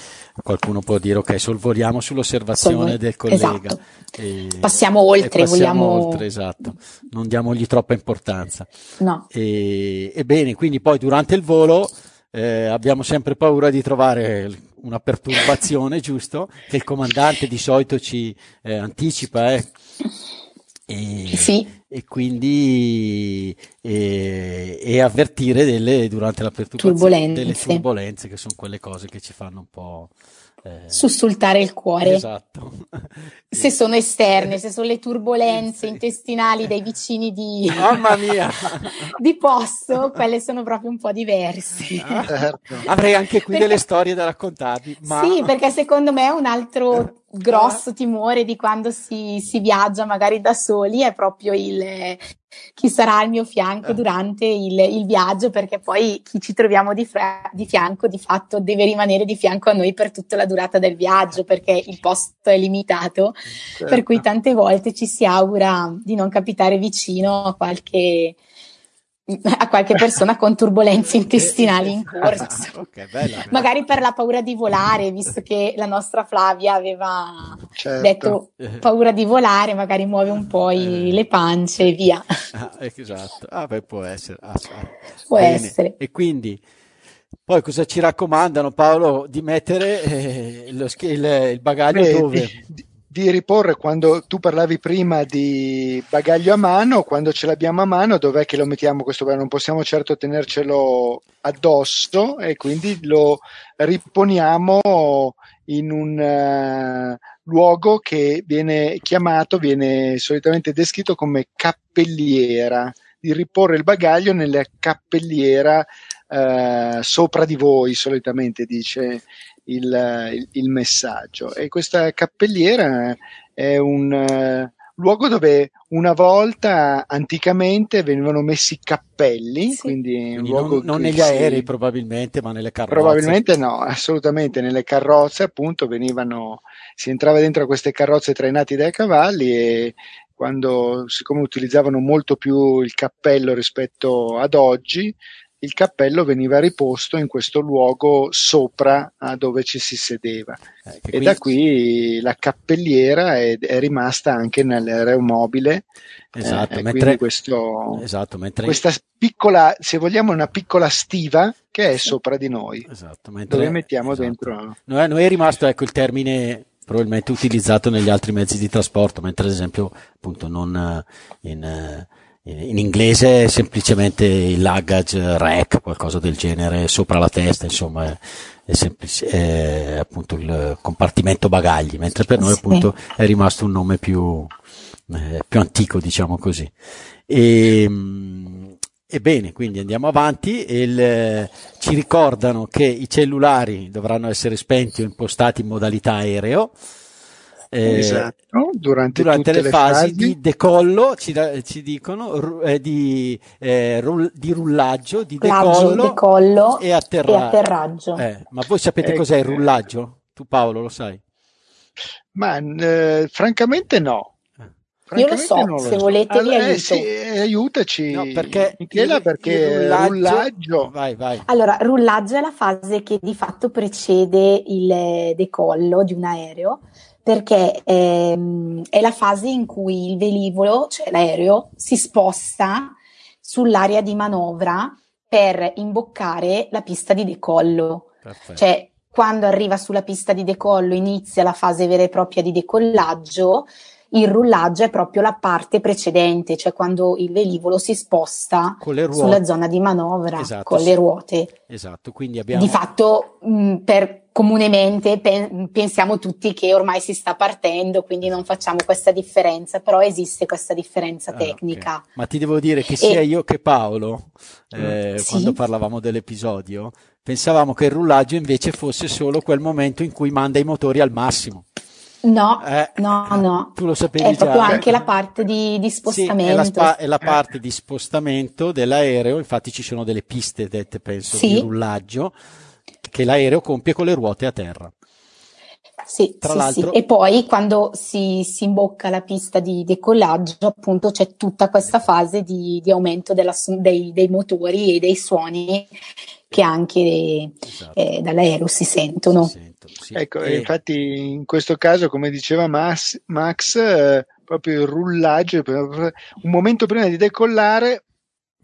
qualcuno può dire ok, sorvoliamo sull'osservazione Sorvol- del collega. Esatto. E, passiamo oltre, passiamo vogliamo... oltre, esatto. Non diamogli troppa importanza. No. E, e bene, quindi poi durante il volo eh, abbiamo sempre paura di trovare una perturbazione, giusto? Che il comandante di solito ci eh, anticipa, eh. E, sì. e quindi e, e avvertire delle, durante la perturbazione turbolenze. delle turbulenze che sono quelle cose che ci fanno un po' eh, sussultare il cuore. Esatto. Se sono esterne, se sono le turbulenze sì. intestinali dei vicini di, Mamma mia. di posto, quelle sono proprio un po' diverse. Ah, certo. Avrei anche qui perché, delle storie da raccontarvi. Ma... Sì, perché secondo me è un altro grosso timore di quando si, si viaggia magari da soli è proprio il chi sarà al mio fianco eh. durante il, il, viaggio, perché poi chi ci troviamo di, fra- di, fianco di fatto deve rimanere di fianco a noi per tutta la durata del viaggio, perché il posto è limitato, certo. per cui tante volte ci si augura di non capitare vicino a qualche a qualche persona con turbulenze intestinali in corso. okay, bella, Magari per la paura di volare, visto che la nostra Flavia aveva certo. detto paura di volare, magari muove un po' i, eh. le pance e via. Ah, esatto, ah, beh, può essere. Ah, può Bene. essere. E quindi poi cosa ci raccomandano Paolo di mettere eh, lo, il, il, bagaglio beh, dove? Di, di riporre quando tu parlavi prima di bagaglio a mano, quando ce l'abbiamo a mano, dov'è che lo mettiamo questo bagaglio? Non possiamo certo tenercelo addosso e quindi lo riponiamo in un uh, luogo che viene chiamato, viene solitamente descritto come cappelliera, di riporre il bagaglio nella cappelliera uh, sopra di voi, solitamente dice il, il, il messaggio. E questa cappelliera è un uh, luogo dove una volta anticamente venivano messi cappelli, sì. quindi, quindi non, non negli si... aerei probabilmente, ma nelle carrozze. Probabilmente no, assolutamente nelle carrozze appunto venivano, si entrava dentro queste carrozze trainati dai cavalli e quando, siccome utilizzavano molto più il cappello rispetto ad oggi, il cappello veniva riposto in questo luogo sopra a dove ci si sedeva. Eh, e da qui la cappelliera è, è rimasta anche nell'aeromobile. Esatto, eh, mentre, questo, esatto mentre... questa piccola, se vogliamo, una piccola stiva che è sopra di noi, esatto, mentre, dove mettiamo esatto. dentro. Noi, noi è rimasto ecco, il termine probabilmente utilizzato negli altri mezzi di trasporto, mentre ad esempio appunto non eh, in eh, in inglese è semplicemente il luggage rack, qualcosa del genere, sopra la testa, insomma, è, semplice, è appunto il compartimento bagagli, mentre per noi appunto è rimasto un nome più, eh, più antico, diciamo così. E, Ebbene, quindi andiamo avanti. Il, ci ricordano che i cellulari dovranno essere spenti o impostati in modalità aereo eh, esatto, durante, durante le, le fasi, fasi, di decollo, ci, ci dicono, eh, di, eh, rull, di, rullaggio, di decollo, decollo e, atterra- e, atterraggio. Eh, ma voi sapete ecco. cos'è il rullaggio? Tu Paolo lo sai? Ma eh, francamente no. Io lo so, lo se so. volete allora, vi aiuto. Sì, aiutaci, no, perché Michela, perché il rullaggio, rullaggio... Vai, vai. Allora, rullaggio è la fase che di fatto precede il decollo di un aereo perché ehm, è la fase in cui il velivolo, cioè l'aereo, si sposta sull'area di manovra per imboccare la pista di decollo. Perfetto. Cioè, quando arriva sulla pista di decollo inizia la fase vera e propria di decollaggio, il rullaggio è proprio la parte precedente, cioè quando il velivolo si sposta sulla zona di manovra esatto, con le ruote. Esatto, quindi abbiamo... Di fatto, mh, per, comunemente pe- pensiamo tutti che ormai si sta partendo, quindi non facciamo questa differenza, però esiste questa differenza ah, tecnica. Okay. Ma ti devo dire che sia e... io che Paolo, eh, sì. quando parlavamo dell'episodio, pensavamo che il rullaggio invece fosse solo quel momento in cui manda i motori al massimo. No, eh, no, no. Tu lo sapevi è già. proprio anche la parte di, di spostamento. Sì, è, la spa- è, la parte di spostamento dell'aereo, infatti ci sono delle piste dette, penso, sì. di rullaggio, che l'aereo compie con le ruote a terra. Sì, Tra sì, l'altro... sì. E poi quando si, si, imbocca la pista di decollaggio, appunto c'è tutta questa fase di, di aumento della, dei, dei, motori e dei suoni che anche esatto. eh, dall'aereo si sentono. Si sentono sì. Ecco, e... infatti in questo caso, come diceva Max, Max eh, proprio il rullaggio, un momento prima di decollare,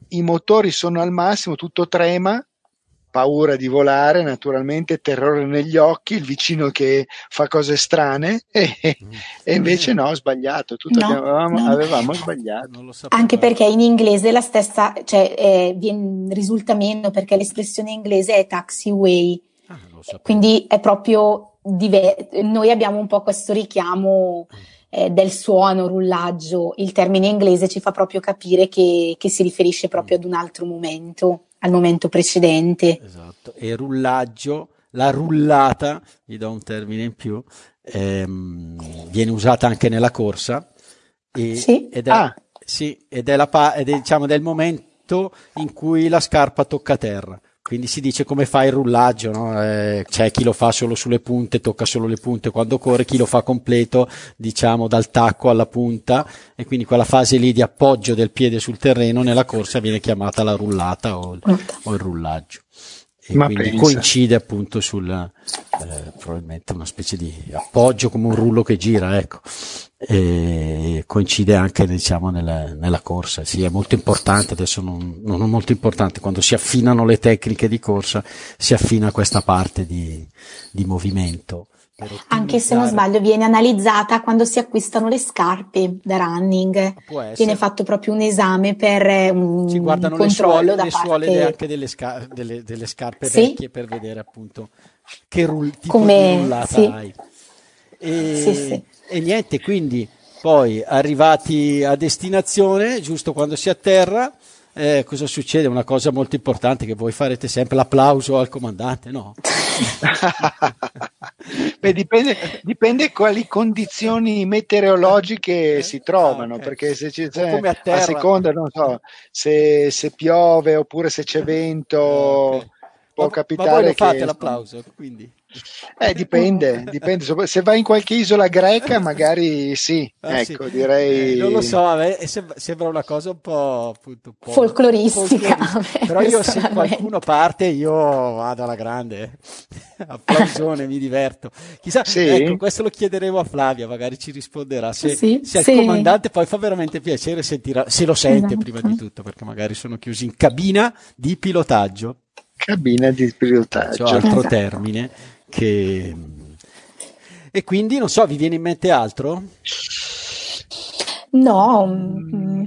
i motori sono al massimo, tutto trema, paura di volare, naturalmente terrore negli occhi, il vicino che fa cose strane e, mm. e invece no, ho sbagliato, tutto no, avevamo, no. avevamo sbagliato. Anche perché in inglese la stessa, cioè eh, risulta meno perché l'espressione inglese è taxiway, ah, quindi è proprio diver- noi abbiamo un po' questo richiamo eh, del suono, rullaggio, il termine inglese ci fa proprio capire che, che si riferisce proprio mm. ad un altro momento al momento precedente. Esatto, e rullaggio, la rullata, gli do un termine in più, ehm, viene usata anche nella corsa e, sì? ed, è, ah. sì, ed, è la, ed è diciamo del momento in cui la scarpa tocca terra. Quindi si dice come fa il rullaggio, no? eh, c'è chi lo fa solo sulle punte, tocca solo le punte quando corre, chi lo fa completo, diciamo dal tacco alla punta, e quindi quella fase lì di appoggio del piede sul terreno nella corsa viene chiamata la rullata o, o il rullaggio e Ma quindi pensa. coincide appunto sul eh, probabilmente una specie di appoggio come un rullo che gira ecco e coincide anche diciamo nella, nella corsa sì è molto importante adesso non, non, è molto importante quando si affinano le tecniche di corsa si affina questa parte di, di movimento anche se non sbaglio, viene analizzata quando si acquistano le scarpe da running. Viene fatto proprio un esame per eh, un si guardano controllo le suole, da le suole parte... anche delle, sca- delle, delle scarpe sì? vecchie per vedere appunto che rull- Come... sì. hai. E, sì, sì. E niente, quindi poi arrivati a destinazione, giusto quando si atterra, eh, cosa succede? Una cosa molto importante che voi farete sempre l'applauso al comandante, no? Beh, dipende, dipende quali condizioni meteorologiche eh, si trovano, ah, okay. perché se ci, cioè, a, a, seconda, non so, se, se, piove oppure se c'è vento, okay. Può ma, capitare ma voi lo fate l'applauso, quindi. Eh, dipende, dipende. Se vai in qualche isola greca, magari sì. Ah, ecco, sì. direi. Eh, non lo so, a me sembra una cosa un po', appunto, un po folcloristica. folcloristica. Però io, se qualcuno parte, io vado alla grande. Applausone, mi diverto. Chissà, sì. ecco, questo lo chiederemo a Flavia, magari ci risponderà. Se, sì, se al comandante poi fa veramente piacere sentire, se lo sente esatto. prima di tutto, perché magari sono chiusi in cabina di pilotaggio. Cabina di pilotaggio. C'è altro esatto. termine che... E quindi, non so, vi viene in mente altro? No, mm,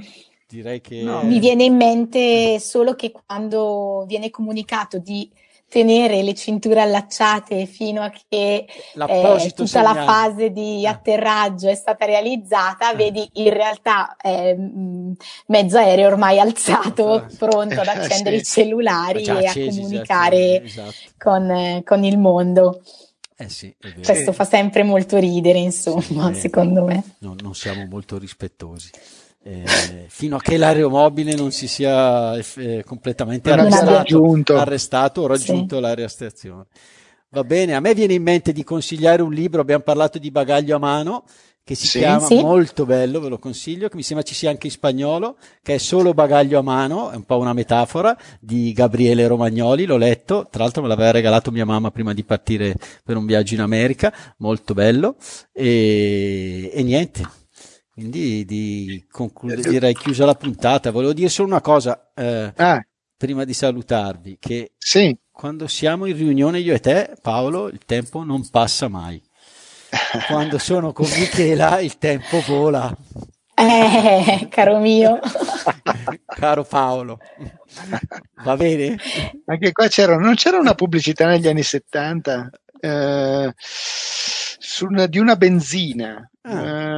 direi che... No. Mi viene in mente solo che quando viene comunicato di tenere le cinture allacciate fino a che eh, tutta segnale. la fase di atterraggio è stata realizzata, eh. vedi in realtà eh, mezzo aereo ormai alzato, pronto ad accendere sì. i cellulari e accesi, a comunicare esatto. con, con, il mondo. Eh sì, Questo fa sempre molto ridere, insomma, sì, secondo me. No, non siamo molto rispettosi eh, fino a che l'aeromobile non si sia eh, completamente arrestato, arrestato, o raggiunto sì. l'area stazione. Va bene, a me viene in mente di consigliare un libro, abbiamo parlato di bagaglio a mano, che si sì. chiama sì. molto bello, ve lo consiglio, che mi sembra ci sia anche in spagnolo, che è solo bagaglio a mano, è un po' una metafora di Gabriele Romagnoli, l'ho letto, tra l'altro me l'aveva regalato mia mamma prima di partire per un viaggio in America, molto bello, e, e niente, quindi di concludere, direi chiusa la puntata. Volevo dire solo una cosa eh, ah. prima di salutarvi, che sì. quando siamo in riunione io e te, Paolo, il tempo non passa mai. Quando sono con Michela il tempo vola. Eh, caro mio. caro Paolo. Va bene? Anche qua c'era, non c'era una pubblicità negli anni 70 eh, una, di una benzina ah. eh,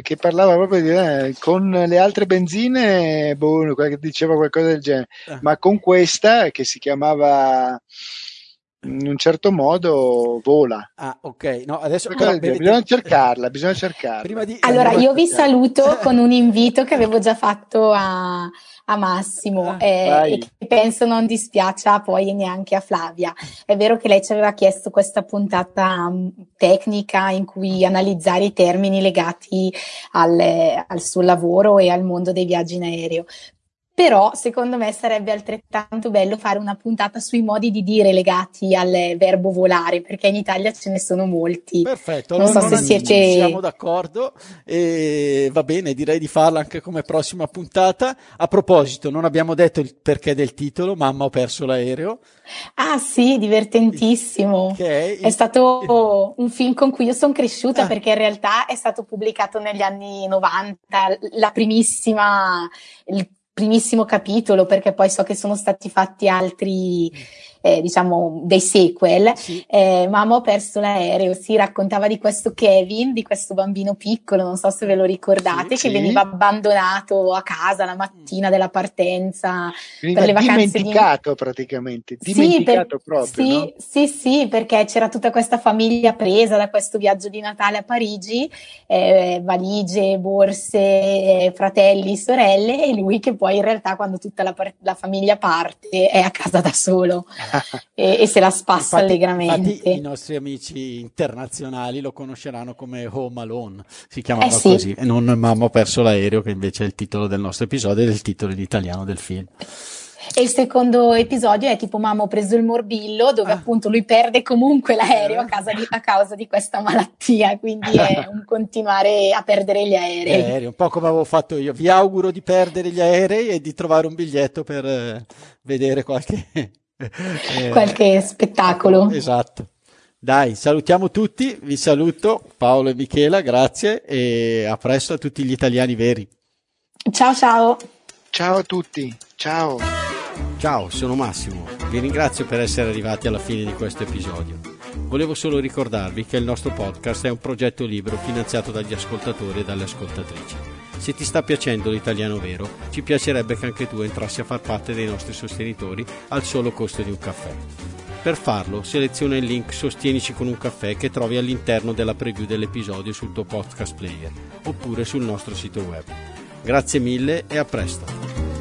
che parlava proprio di eh, con le altre benzine, boh, diceva qualcosa del genere, ah. ma con questa che si chiamava in un certo modo vola. Ah, ok. No, adesso però, bevete... bisogna cercarla, bisogna cercarla. Di... Allora, io vi saluto con un invito che avevo già fatto a, a Massimo ah, eh, e che penso non dispiaccia poi neanche a Flavia. È vero che lei ci aveva chiesto questa puntata um, tecnica in cui analizzare i termini legati al, al suo lavoro e al mondo dei viaggi in aereo però secondo me sarebbe altrettanto bello fare una puntata sui modi di dire legati al verbo volare, perché in Italia ce ne sono molti. Perfetto, non allora so se siete... siamo d'accordo e va bene, direi di farla anche come prossima puntata. A proposito, non abbiamo detto il perché del titolo, Mamma ho perso l'aereo. Ah sì, divertentissimo. Okay. È stato un film con cui io sono cresciuta ah. perché in realtà è stato pubblicato negli anni 90, la primissima, il primissimo capitolo perché poi so che sono stati fatti altri eh, diciamo dei sequel sì. eh, Mamma ho perso l'aereo si raccontava di questo Kevin di questo bambino piccolo non so se ve lo ricordate sì, che sì. veniva abbandonato a casa la mattina della partenza veniva per le vacanze dimenticato di... praticamente dimenticato per... proprio sì, no? sì sì perché c'era tutta questa famiglia presa da questo viaggio di Natale a Parigi eh, valigie borse fratelli sorelle e lui che poi in realtà quando tutta la, la famiglia parte è a casa da solo e, e, se la spassa infatti, allegramente. Infatti i nostri amici internazionali lo conosceranno come Home Alone, si chiamava eh sì. così, e non Mamma ho perso l'aereo, che invece è il titolo del nostro episodio ed è il titolo in italiano del film. E il secondo episodio è tipo Mamma ho preso il morbillo, dove ah. appunto lui perde comunque l'aereo a, di, a, causa di questa malattia, quindi è un continuare a perdere gli aerei. aerei. Un po' come avevo fatto io. Vi auguro di perdere gli aerei e di trovare un biglietto per eh, vedere qualche eh, qualche spettacolo. Esatto. Dai, salutiamo tutti, vi saluto Paolo e Michela, grazie e a presto a tutti gli italiani veri. Ciao ciao. Ciao a tutti, ciao. Ciao, sono Massimo, vi ringrazio per essere arrivati alla fine di questo episodio. Volevo solo ricordarvi che il nostro podcast è un progetto libero finanziato dagli ascoltatori e dalle ascoltatrici. Se ti sta piacendo l'italiano vero, ci piacerebbe che anche tu entrassi a far parte dei nostri sostenitori al solo costo di un caffè. Per farlo, seleziona il link Sostienici con un caffè che trovi all'interno della preview dell'episodio sul tuo podcast player oppure sul nostro sito web. Grazie mille e a presto!